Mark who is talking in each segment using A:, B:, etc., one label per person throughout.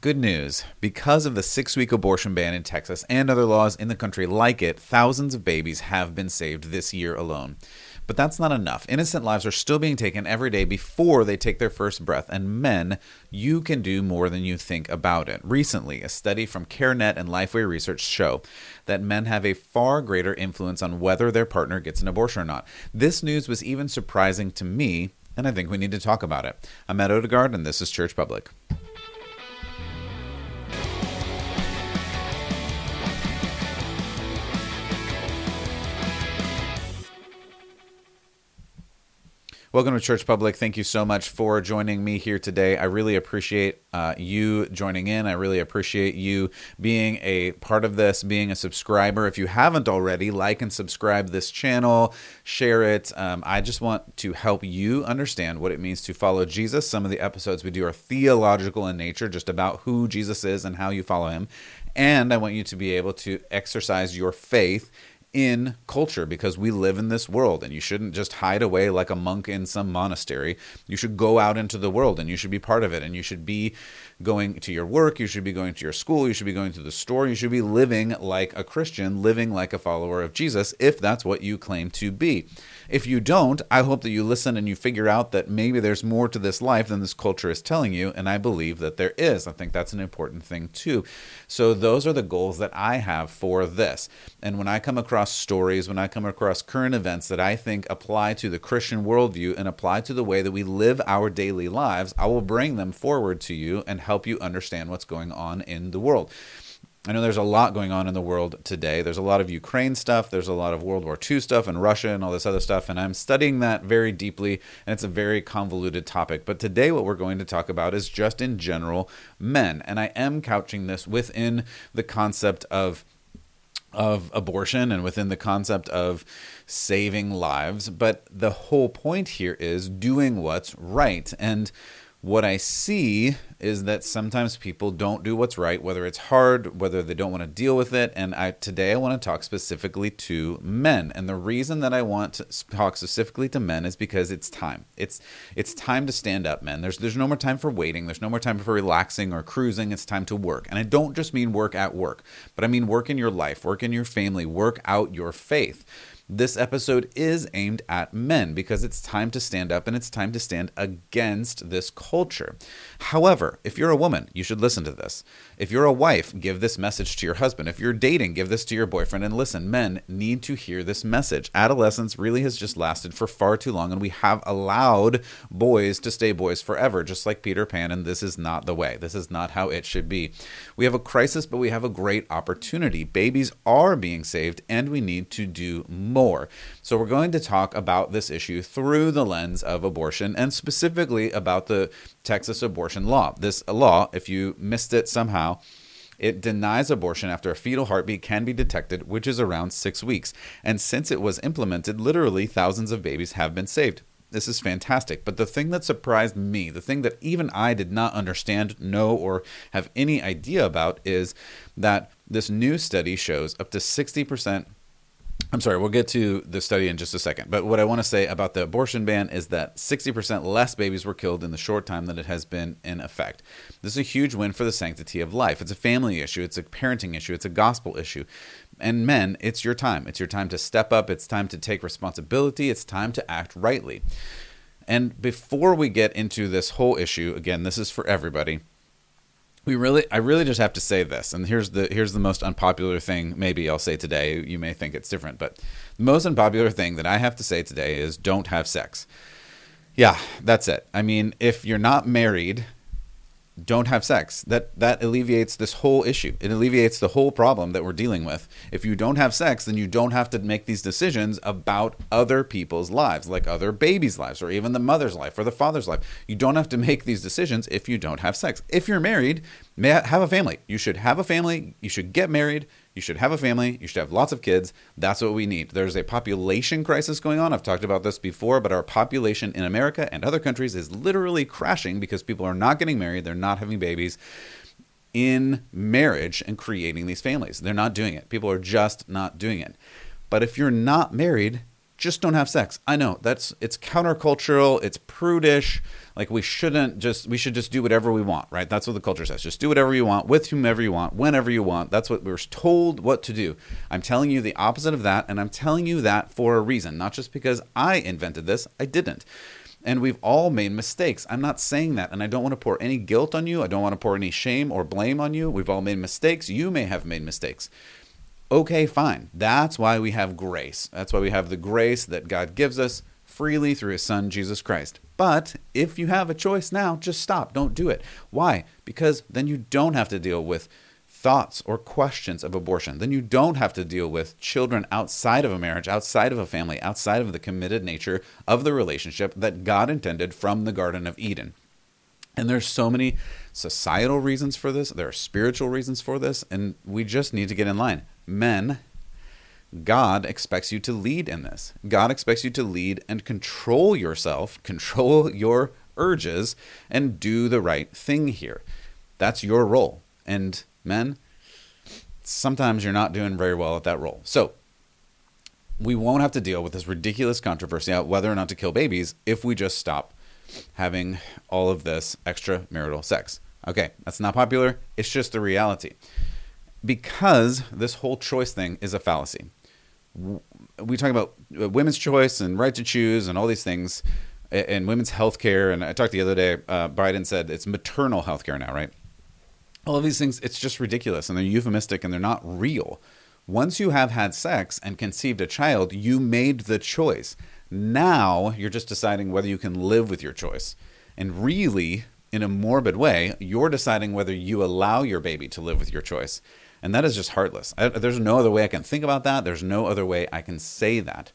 A: Good news. Because of the six week abortion ban in Texas and other laws in the country like it, thousands of babies have been saved this year alone. But that's not enough. Innocent lives are still being taken every day before they take their first breath. And men, you can do more than you think about it. Recently, a study from CareNet and Lifeway Research show that men have a far greater influence on whether their partner gets an abortion or not. This news was even surprising to me, and I think we need to talk about it. I'm Matt Odegaard, and this is Church Public. Welcome to Church Public. Thank you so much for joining me here today. I really appreciate uh, you joining in. I really appreciate you being a part of this, being a subscriber. If you haven't already, like and subscribe this channel, share it. Um, I just want to help you understand what it means to follow Jesus. Some of the episodes we do are theological in nature, just about who Jesus is and how you follow him. And I want you to be able to exercise your faith in culture because we live in this world and you shouldn't just hide away like a monk in some monastery. You should go out into the world and you should be part of it and you should be going to your work, you should be going to your school, you should be going to the store, you should be living like a Christian, living like a follower of Jesus if that's what you claim to be. If you don't, I hope that you listen and you figure out that maybe there's more to this life than this culture is telling you. And I believe that there is. I think that's an important thing too. So, those are the goals that I have for this. And when I come across stories, when I come across current events that I think apply to the Christian worldview and apply to the way that we live our daily lives, I will bring them forward to you and help you understand what's going on in the world. I know there's a lot going on in the world today. There's a lot of Ukraine stuff, there's a lot of World War II stuff, and Russia and all this other stuff. And I'm studying that very deeply, and it's a very convoluted topic. But today, what we're going to talk about is just in general men. And I am couching this within the concept of of abortion and within the concept of saving lives. But the whole point here is doing what's right. And what I see is that sometimes people don't do what's right, whether it's hard, whether they don't want to deal with it. And I, today I want to talk specifically to men. And the reason that I want to talk specifically to men is because it's time. It's it's time to stand up, men. There's there's no more time for waiting. There's no more time for relaxing or cruising. It's time to work. And I don't just mean work at work, but I mean work in your life, work in your family, work out your faith this episode is aimed at men because it's time to stand up and it's time to stand against this culture. However, if you're a woman, you should listen to this. If you're a wife, give this message to your husband. If you're dating, give this to your boyfriend. And listen, men need to hear this message. Adolescence really has just lasted for far too long, and we have allowed boys to stay boys forever, just like Peter Pan, and this is not the way. This is not how it should be. We have a crisis, but we have a great opportunity. Babies are being saved, and we need to do more. So, we're going to talk about this issue through the lens of abortion and specifically about the Texas abortion law. This law, if you missed it somehow, it denies abortion after a fetal heartbeat can be detected, which is around six weeks. And since it was implemented, literally thousands of babies have been saved. This is fantastic. But the thing that surprised me, the thing that even I did not understand, know, or have any idea about is that this new study shows up to 60% I'm sorry, we'll get to the study in just a second. But what I want to say about the abortion ban is that 60% less babies were killed in the short time that it has been in effect. This is a huge win for the sanctity of life. It's a family issue, it's a parenting issue, it's a gospel issue. And men, it's your time. It's your time to step up, it's time to take responsibility, it's time to act rightly. And before we get into this whole issue, again, this is for everybody we really i really just have to say this and here's the here's the most unpopular thing maybe i'll say today you may think it's different but the most unpopular thing that i have to say today is don't have sex. Yeah that's it. I mean if you're not married don't have sex. That that alleviates this whole issue. It alleviates the whole problem that we're dealing with. If you don't have sex, then you don't have to make these decisions about other people's lives, like other babies' lives or even the mother's life or the father's life. You don't have to make these decisions if you don't have sex. If you're married, have a family. You should have a family. You should get married. You should have a family. You should have lots of kids. That's what we need. There's a population crisis going on. I've talked about this before, but our population in America and other countries is literally crashing because people are not getting married. They're not having babies in marriage and creating these families. They're not doing it. People are just not doing it. But if you're not married, just don't have sex. I know that's it's countercultural, it's prudish. Like we shouldn't just we should just do whatever we want, right? That's what the culture says. Just do whatever you want with whomever you want, whenever you want. That's what we're told what to do. I'm telling you the opposite of that, and I'm telling you that for a reason, not just because I invented this. I didn't. And we've all made mistakes. I'm not saying that. And I don't want to pour any guilt on you. I don't want to pour any shame or blame on you. We've all made mistakes. You may have made mistakes. Okay, fine. That's why we have grace. That's why we have the grace that God gives us freely through his son, Jesus Christ. But if you have a choice now, just stop. Don't do it. Why? Because then you don't have to deal with thoughts or questions of abortion. Then you don't have to deal with children outside of a marriage, outside of a family, outside of the committed nature of the relationship that God intended from the Garden of Eden. And there's so many societal reasons for this, there are spiritual reasons for this, and we just need to get in line. Men, God expects you to lead in this. God expects you to lead and control yourself, control your urges, and do the right thing here. That's your role. And men, sometimes you're not doing very well at that role. So we won't have to deal with this ridiculous controversy about whether or not to kill babies if we just stop having all of this extramarital sex. Okay, that's not popular. It's just the reality. Because this whole choice thing is a fallacy. We talk about uh, women's choice and right to choose and all these things and women's health care. And I talked the other day, uh, Biden said it's maternal health care now, right? all of these things, it's just ridiculous and they're euphemistic and they're not real. Once you have had sex and conceived a child, you made the choice. Now you're just deciding whether you can live with your choice. And really, in a morbid way, you're deciding whether you allow your baby to live with your choice. And that is just heartless. I, there's no other way I can think about that. There's no other way I can say that.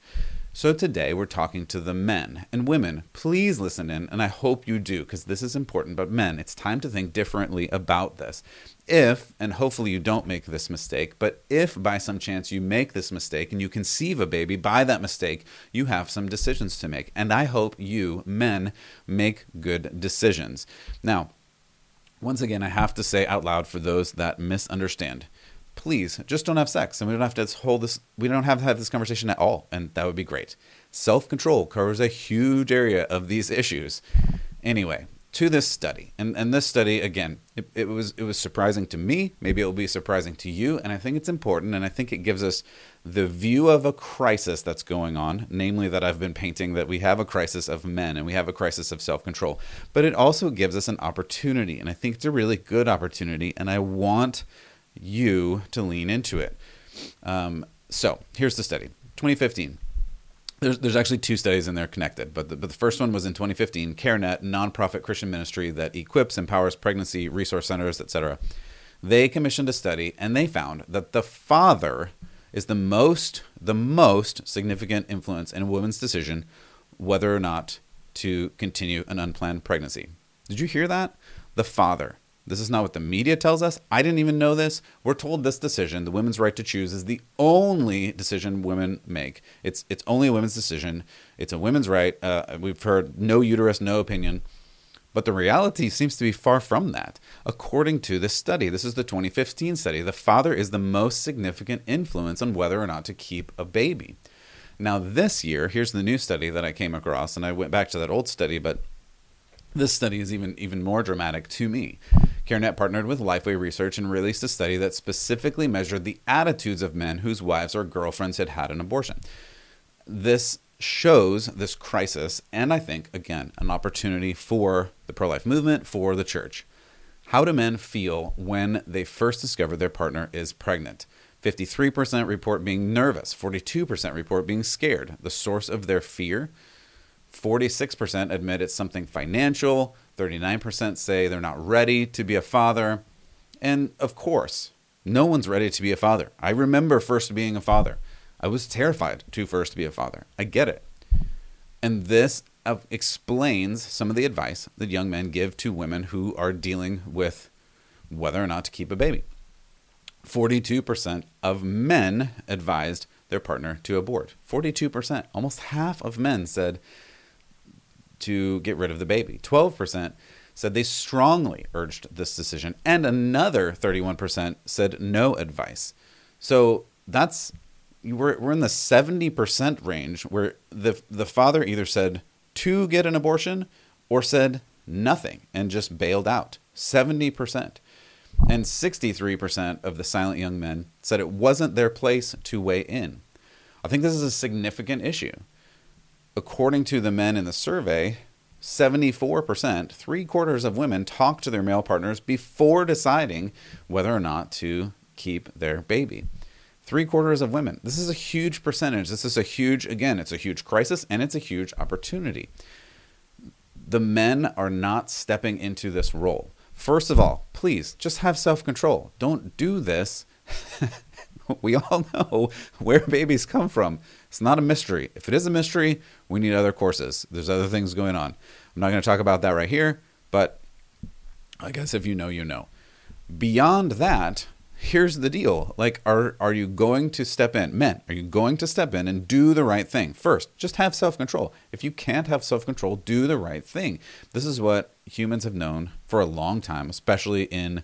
A: So today we're talking to the men and women. Please listen in, and I hope you do because this is important. But men, it's time to think differently about this. If, and hopefully you don't make this mistake, but if by some chance you make this mistake and you conceive a baby by that mistake, you have some decisions to make. And I hope you, men, make good decisions. Now, once again, I have to say out loud for those that misunderstand please just don't have sex. And we don't have to hold this we don't have to have this conversation at all. And that would be great. Self-control covers a huge area of these issues. Anyway to this study. And, and this study again it, it was it was surprising to me. Maybe it will be surprising to you. And i think it's important. And i think it gives us the view of a crisis that's going on namely that i've been painting that we have a crisis of men and we have a crisis of self-control. But it also gives us an opportunity and i think it's a really good opportunity and i want you to lean into it. Um, so here's the study 2015. There's, there's actually two studies and they're connected, but the, but the first one was in 2015. CareNet, nonprofit Christian ministry that equips, empowers pregnancy resource centers, etc. They commissioned a study and they found that the father is the most the most significant influence in a woman's decision whether or not to continue an unplanned pregnancy. Did you hear that? The father. This is not what the media tells us. I didn't even know this. We're told this decision, the women's right to choose, is the only decision women make. It's it's only a women's decision. It's a women's right. Uh, we've heard no uterus, no opinion. But the reality seems to be far from that. According to this study, this is the 2015 study, the father is the most significant influence on whether or not to keep a baby. Now, this year, here's the new study that I came across, and I went back to that old study, but this study is even even more dramatic to me. CareNet partnered with Lifeway Research and released a study that specifically measured the attitudes of men whose wives or girlfriends had had an abortion. This shows this crisis, and I think, again, an opportunity for the pro life movement, for the church. How do men feel when they first discover their partner is pregnant? 53% report being nervous, 42% report being scared. The source of their fear 46% admit it's something financial, 39% say they're not ready to be a father. And of course, no one's ready to be a father. I remember first being a father. I was terrified to first be a father. I get it. And this uh, explains some of the advice that young men give to women who are dealing with whether or not to keep a baby. 42% of men advised their partner to abort. 42%. Almost half of men said to get rid of the baby. 12% said they strongly urged this decision, and another 31% said no advice. So that's we're we're in the 70% range where the the father either said to get an abortion or said nothing and just bailed out. 70%. And 63% of the silent young men said it wasn't their place to weigh in. I think this is a significant issue. According to the men in the survey, 74%, three quarters of women talk to their male partners before deciding whether or not to keep their baby. Three quarters of women. This is a huge percentage. This is a huge, again, it's a huge crisis and it's a huge opportunity. The men are not stepping into this role. First of all, please just have self control. Don't do this. we all know where babies come from. It's not a mystery. If it is a mystery, we need other courses. There's other things going on. I'm not going to talk about that right here, but I guess if you know, you know. Beyond that, here's the deal. Like, are are you going to step in? Men, are you going to step in and do the right thing? First, just have self-control. If you can't have self-control, do the right thing. This is what humans have known for a long time, especially in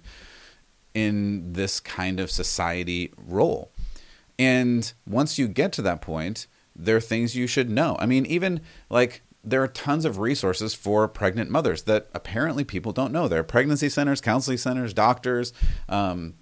A: in this kind of society role. And once you get to that point, there are things you should know. I mean, even like there are tons of resources for pregnant mothers that apparently people don't know. There are pregnancy centers, counseling centers, doctors, um,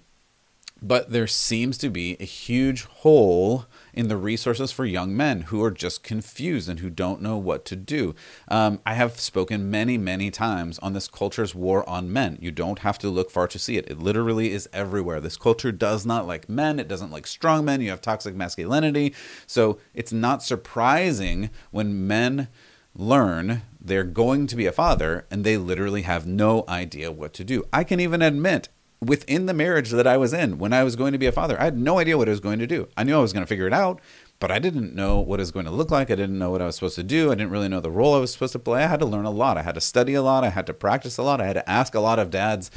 A: but there seems to be a huge hole in the resources for young men who are just confused and who don't know what to do. Um, I have spoken many, many times on this culture's war on men. You don't have to look far to see it. It literally is everywhere. This culture does not like men, it doesn't like strong men. You have toxic masculinity. So it's not surprising when men learn they're going to be a father and they literally have no idea what to do. I can even admit within the marriage that I was in when I was going to be a father. I had no idea what I was going to do. I knew I was going to figure it out, but I didn't know what it was going to look like. I didn't know what I was supposed to do. I didn't really know the role I was supposed to play. I had to learn a lot. I had to study a lot. I had to practice a lot. I had to ask a lot of dads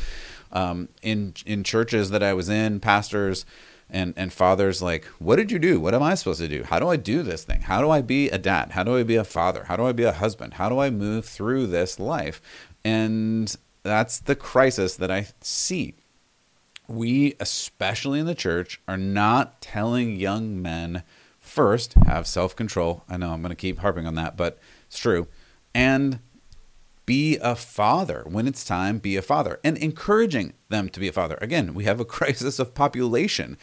A: um, in in churches that I was in, pastors and and fathers like what did you do what am i supposed to do how do i do this thing how do i be a dad how do i be a father how do i be a husband how do i move through this life and that's the crisis that i see we, especially in the church, are not telling young men first have self control. I know I'm going to keep harping on that, but it's true. And be a father when it's time, be a father, and encouraging them to be a father. Again, we have a crisis of population.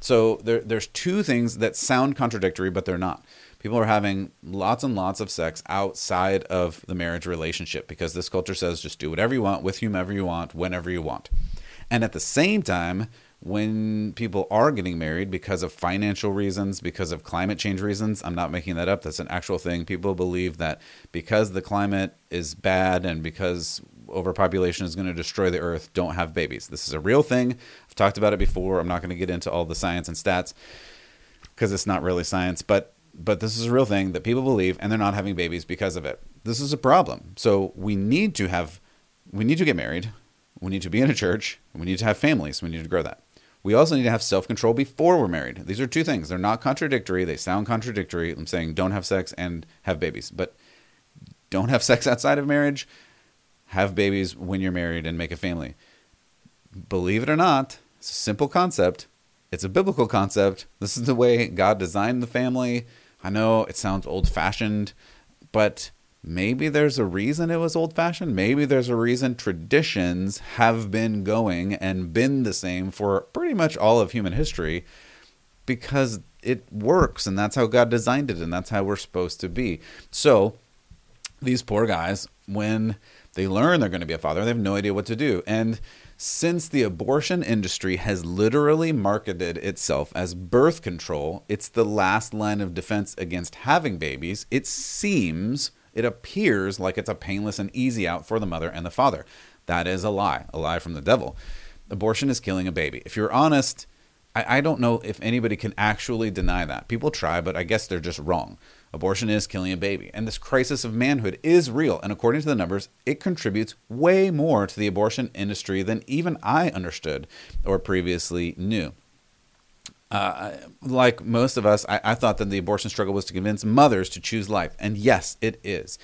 A: So there, there's two things that sound contradictory, but they're not. People are having lots and lots of sex outside of the marriage relationship because this culture says just do whatever you want with whomever you want, whenever you want. And at the same time, when people are getting married because of financial reasons, because of climate change reasons, I'm not making that up. That's an actual thing. People believe that because the climate is bad and because overpopulation is going to destroy the earth, don't have babies. This is a real thing. I've talked about it before. I'm not going to get into all the science and stats because it's not really science, but but this is a real thing that people believe and they're not having babies because of it. This is a problem. So we need to have we need to get married we need to be in a church. We need to have families. We need to grow that. We also need to have self control before we're married. These are two things. They're not contradictory. They sound contradictory. I'm saying don't have sex and have babies, but don't have sex outside of marriage. Have babies when you're married and make a family. Believe it or not, it's a simple concept. It's a biblical concept. This is the way God designed the family. I know it sounds old fashioned, but maybe there's a reason it was old fashioned. Maybe there's a reason traditions have been going and been the same for pretty much all of human history because it works and that's how God designed it and that's how we're supposed to be. So these poor guys, when they learn they're going to be a father, they have no idea what to do. And since the abortion industry has literally marketed itself as birth control, it's the last line of defense against having babies. It seems it appears like it's a painless and easy out for the mother and the father. That is a lie, a lie from the devil. Abortion is killing a baby. If you're honest, I, I don't know if anybody can actually deny that. People try, but I guess they're just wrong. Abortion is killing a baby. And this crisis of manhood is real. And according to the numbers, it contributes way more to the abortion industry than even I understood or previously knew uh, like most of us, I, I thought that the abortion struggle was to convince mothers to choose life. And yes, it is.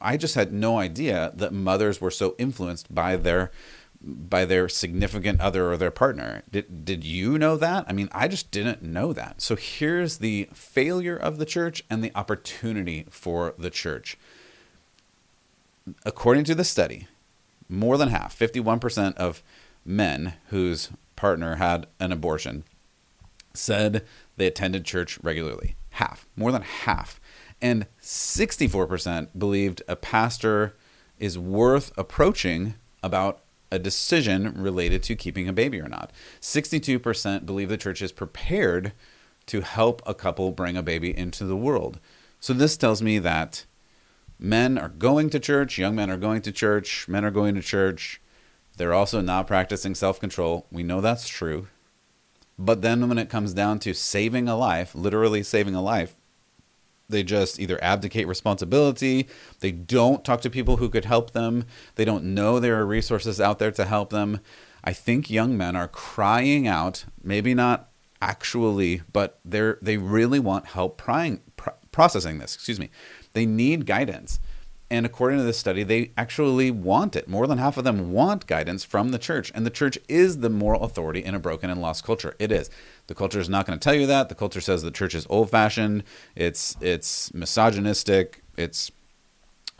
A: I just had no idea that mothers were so influenced by their by their significant other or their partner. Did did you know that? I mean, I just didn't know that. So here's the failure of the church and the opportunity for the church. according to the study, more than half, 51% of men whose partner had an abortion said they attended church regularly. Half, more than half. And 64% believed a pastor is worth approaching about a decision related to keeping a baby or not. 62% believe the church is prepared to help a couple bring a baby into the world. So this tells me that men are going to church, young men are going to church, men are going to church. They're also not practicing self control. We know that's true. But then when it comes down to saving a life, literally saving a life, they just either abdicate responsibility, they don't talk to people who could help them, they don't know there are resources out there to help them. I think young men are crying out, maybe not actually, but they're they really want help prying, pr- processing this. Excuse me. They need guidance. And according to this study, they actually want it. More than half of them want guidance from the church. And the church is the moral authority in a broken and lost culture. It is. The culture is not going to tell you that. The culture says the church is old fashioned, it's it's misogynistic, it's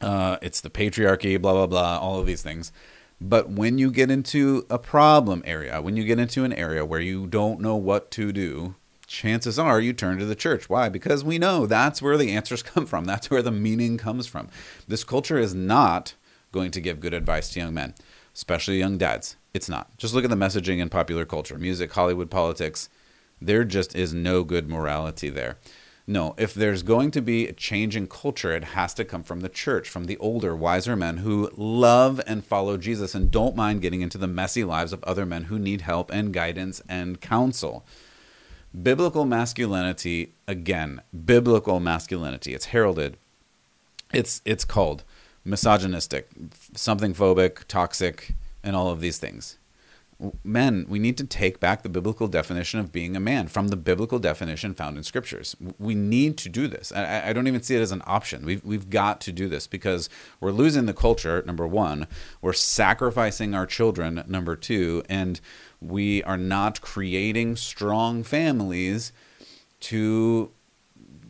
A: uh, it's the patriarchy, blah blah blah, all of these things. But when you get into a problem area, when you get into an area where you don't know what to do, chances are you turn to the church. Why? Because we know that's where the answers come from. That's where the meaning comes from. This culture is not going to give good advice to young men, especially young dads. It's not. Just look at the messaging in popular culture, music, Hollywood, politics. There just is no good morality there. No, if there's going to be a change in culture, it has to come from the church, from the older, wiser men who love and follow Jesus and don't mind getting into the messy lives of other men who need help and guidance and counsel biblical masculinity again biblical masculinity it's heralded it's it's called misogynistic something phobic toxic and all of these things men we need to take back the biblical definition of being a man from the biblical definition found in scriptures we need to do this i, I don't even see it as an option we've, we've got to do this because we're losing the culture number one we're sacrificing our children number two and we are not creating strong families to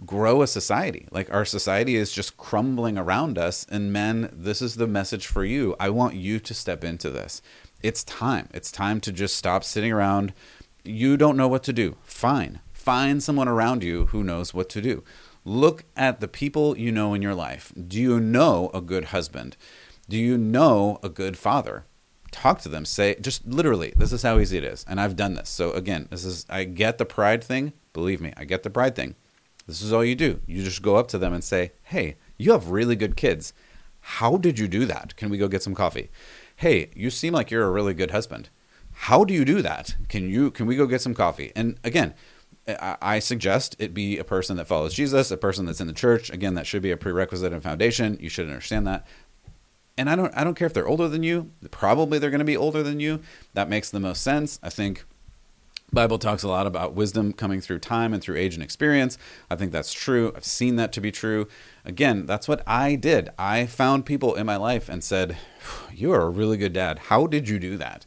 A: grow a society. Like our society is just crumbling around us. And men, this is the message for you. I want you to step into this. It's time. It's time to just stop sitting around. You don't know what to do. Fine. Find someone around you who knows what to do. Look at the people you know in your life. Do you know a good husband? Do you know a good father? talk to them say just literally this is how easy it is and i've done this so again this is i get the pride thing believe me i get the pride thing this is all you do you just go up to them and say hey you have really good kids how did you do that can we go get some coffee hey you seem like you're a really good husband how do you do that can you can we go get some coffee and again I suggest it be a person that follows Jesus, a person that's in the church. Again, that should be a prerequisite and foundation. You should understand that and I don't I don't care if they're older than you. Probably they're going to be older than you. That makes the most sense. I think Bible talks a lot about wisdom coming through time and through age and experience. I think that's true. I've seen that to be true. Again, that's what I did. I found people in my life and said, "You are a really good dad. How did you do that?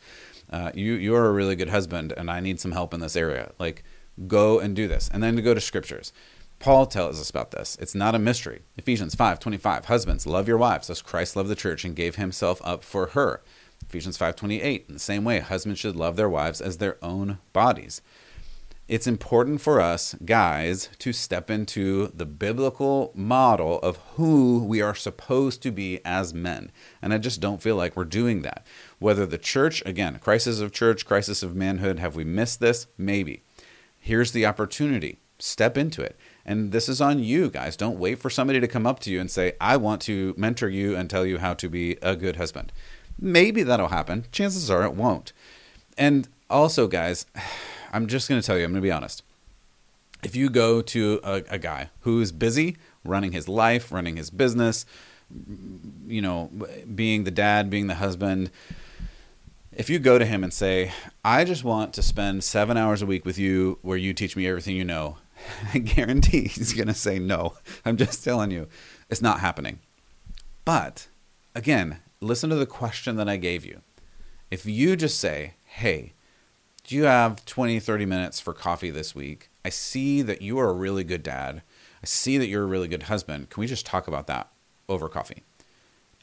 A: Uh, you you are a really good husband, and I need some help in this area. Like, go and do this." And then to go to scriptures. Paul tells us about this. It's not a mystery. Ephesians 5:25 Husbands, love your wives as Christ loved the church and gave himself up for her. Ephesians 5:28 In the same way, husbands should love their wives as their own bodies. It's important for us guys to step into the biblical model of who we are supposed to be as men. And I just don't feel like we're doing that. Whether the church, again, crisis of church, crisis of manhood, have we missed this? Maybe. Here's the opportunity. Step into it and this is on you guys. Don't wait for somebody to come up to you and say, I want to mentor you and tell you how to be a good husband. Maybe that'll happen. Chances are it won't. And also, guys, I'm just going to tell you, I'm going to be honest. If you go to a, a guy who's busy running his life, running his business, you know, being the dad, being the husband, if you go to him and say, I just want to spend seven hours a week with you where you teach me everything you know, I guarantee he's going to say no. I'm just telling you, it's not happening. But again, listen to the question that I gave you. If you just say, hey, do you have 20, 30 minutes for coffee this week? I see that you are a really good dad. I see that you're a really good husband. Can we just talk about that over coffee?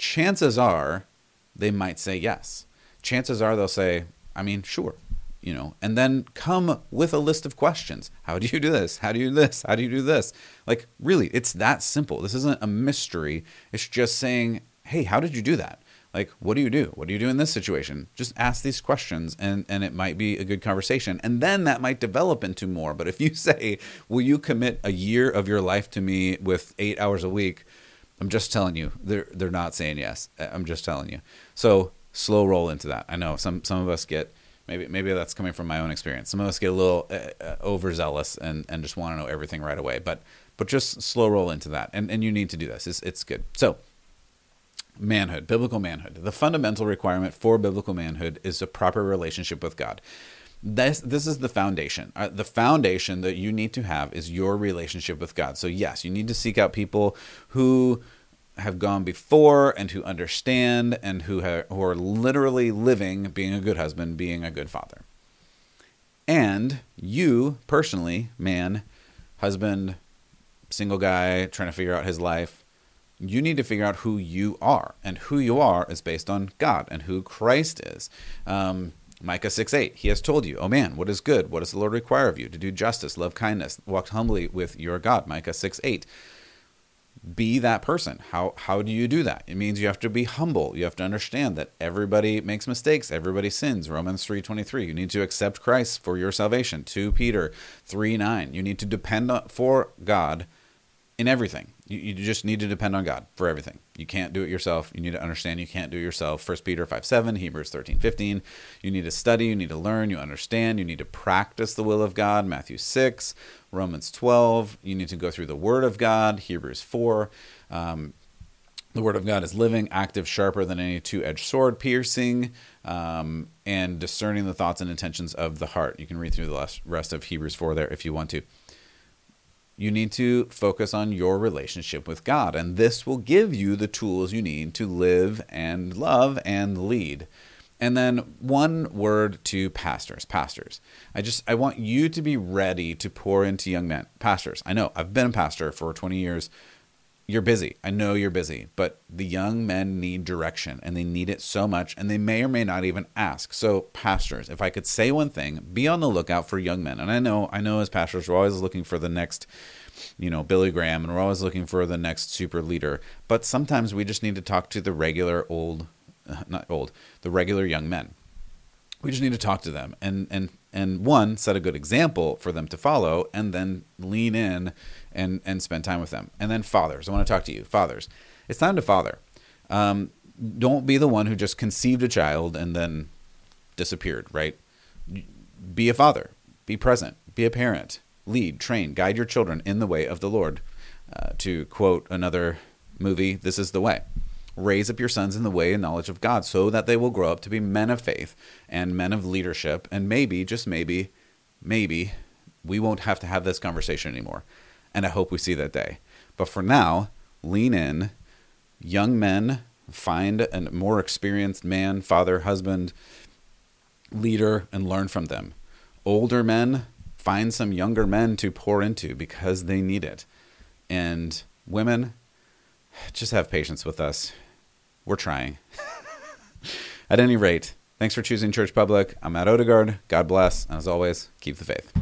A: chances are they might say yes. Chances are they'll say, I mean, sure, you know, and then come with a list of questions. How do you do this? How do you do this? How do you do this? Like, really, it's that simple. This isn't a mystery. It's just saying, hey, how did you do that? Like, what do you do? What do you do in this situation? Just ask these questions and, and it might be a good conversation. And then that might develop into more. But if you say, Will you commit a year of your life to me with eight hours a week? I'm just telling you, they're they're not saying yes. I'm just telling you. So slow roll into that. I know some some of us get maybe maybe that's coming from my own experience. Some of us get a little uh, uh overzealous and and just want to know everything right away. But but just slow roll into that, and and you need to do this. It's it's good. So manhood, biblical manhood. The fundamental requirement for biblical manhood is a proper relationship with God. This this is the foundation. Uh, the foundation that you need to have is your relationship with God. So yes, you need to seek out people who have gone before and who understand and who have, who are literally living being a good husband, being a good father. And you personally, man, husband, single guy trying to figure out his life, you need to figure out who you are. And who you are is based on God and who Christ is. Um, Micah 6 8, he has told you, Oh man, what is good? What does the Lord require of you? To do justice, love kindness, walk humbly with your God. Micah 6 8. Be that person. How how do you do that? It means you have to be humble. You have to understand that everybody makes mistakes. Everybody sins. Romans 3:23. You need to accept Christ for your salvation. 2 Peter 3 9. You need to depend on, for God in everything. You, you just need to depend on God for everything. You can't do it yourself. You need to understand you can't do it yourself. 1 Peter 5 7, Hebrews 13 15. You need to study, you need to learn, you understand, you need to practice the will of God. Matthew 6, Romans 12. You need to go through the Word of God. Hebrews 4. Um, the Word of God is living, active, sharper than any two edged sword, piercing, um, and discerning the thoughts and intentions of the heart. You can read through the rest of Hebrews 4 there if you want to you need to focus on your relationship with God. And this will give you the tools you need to live and love and lead. And then one word to pastors. Pastors. I just I want you to be ready to pour into young men. Pastors. I know I've been a pastor for 20 years you're busy. I know you're busy, but the young men need direction and they need it so much and they may or may not even ask. So, pastors, if I could say one thing, be on the lookout for young men. And I know I know as pastors we're always looking for the next you know, Billy Graham and we're always looking for the next super leader, but sometimes we just need to talk to the regular old uh, not old, the regular young men. We just need to talk to them and and and one set a good example for them to follow and then lean in and and spend time with them. And then fathers i want to talk to you fathers. It's time to father. Um, don't be the one who just conceived a child and then disappeared right? Be a father be present be a parent lead train guide your children in the way of the lord. Uh, to quote another movie this is the way raise up your sons in the way and knowledge of God so that they will grow up to be men of faith and men of leadership. And maybe, just maybe, maybe we won't have to have this conversation anymore. And I hope we see that day. But for now, lean in. Young men, find a more experienced man, father, husband, leader, and learn from them. Older men, find some younger men to pour into because they need it. And women, just have patience with us. We're trying. At any rate, thanks for choosing Church Public. I'm Matt Odegaard. God bless. And as always, keep the faith.